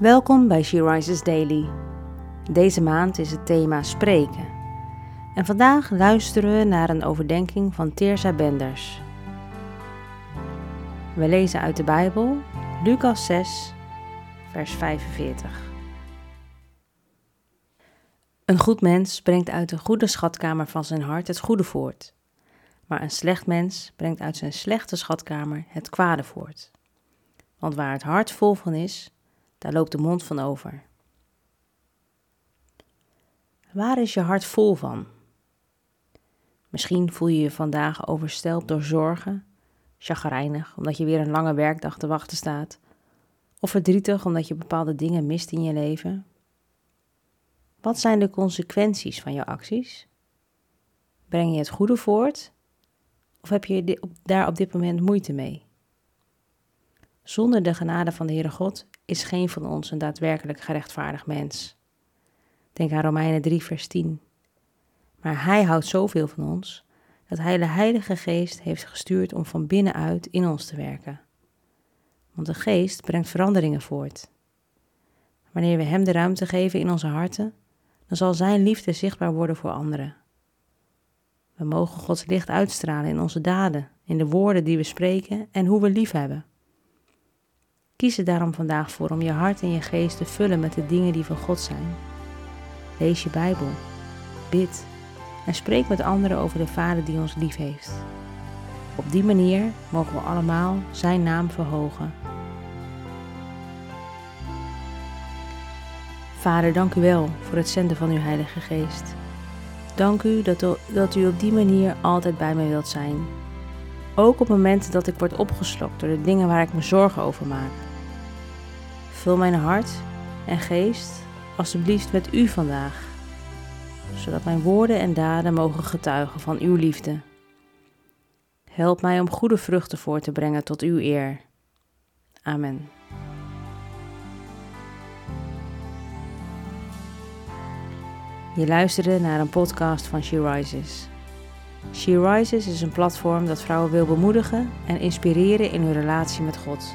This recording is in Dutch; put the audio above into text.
Welkom bij She Rises Daily. Deze maand is het thema spreken. En vandaag luisteren we naar een overdenking van Teersa Benders. We lezen uit de Bijbel Lucas 6, vers 45. Een goed mens brengt uit de goede schatkamer van zijn hart het goede voort, maar een slecht mens brengt uit zijn slechte schatkamer het kwade voort. Want waar het hart vol van is, daar loopt de mond van over. Waar is je hart vol van? Misschien voel je je vandaag overstelpt door zorgen, chagrijnig omdat je weer een lange werkdag te wachten staat, of verdrietig omdat je bepaalde dingen mist in je leven. Wat zijn de consequenties van jouw acties? Breng je het goede voort of heb je daar op dit moment moeite mee? Zonder de genade van de Heere God is geen van ons een daadwerkelijk gerechtvaardigd mens. Denk aan Romeinen 3, vers 10. Maar Hij houdt zoveel van ons dat Hij de Heilige Geest heeft gestuurd om van binnenuit in ons te werken. Want de Geest brengt veranderingen voort. Wanneer we Hem de ruimte geven in onze harten, dan zal Zijn liefde zichtbaar worden voor anderen. We mogen Gods licht uitstralen in onze daden, in de woorden die we spreken en hoe we lief hebben. Kies er daarom vandaag voor om je hart en je geest te vullen met de dingen die van God zijn. Lees je Bijbel, bid en spreek met anderen over de Vader die ons lief heeft. Op die manier mogen we allemaal Zijn naam verhogen. Vader, dank u wel voor het zenden van uw Heilige Geest. Dank u dat, dat u op die manier altijd bij mij wilt zijn. Ook op momenten dat ik word opgeslokt door de dingen waar ik me zorgen over maak. Vul mijn hart en geest alsjeblieft met u vandaag, zodat mijn woorden en daden mogen getuigen van uw liefde. Help mij om goede vruchten voor te brengen tot uw eer. Amen. Je luisterde naar een podcast van She Rises. She Rises is een platform dat vrouwen wil bemoedigen en inspireren in hun relatie met God.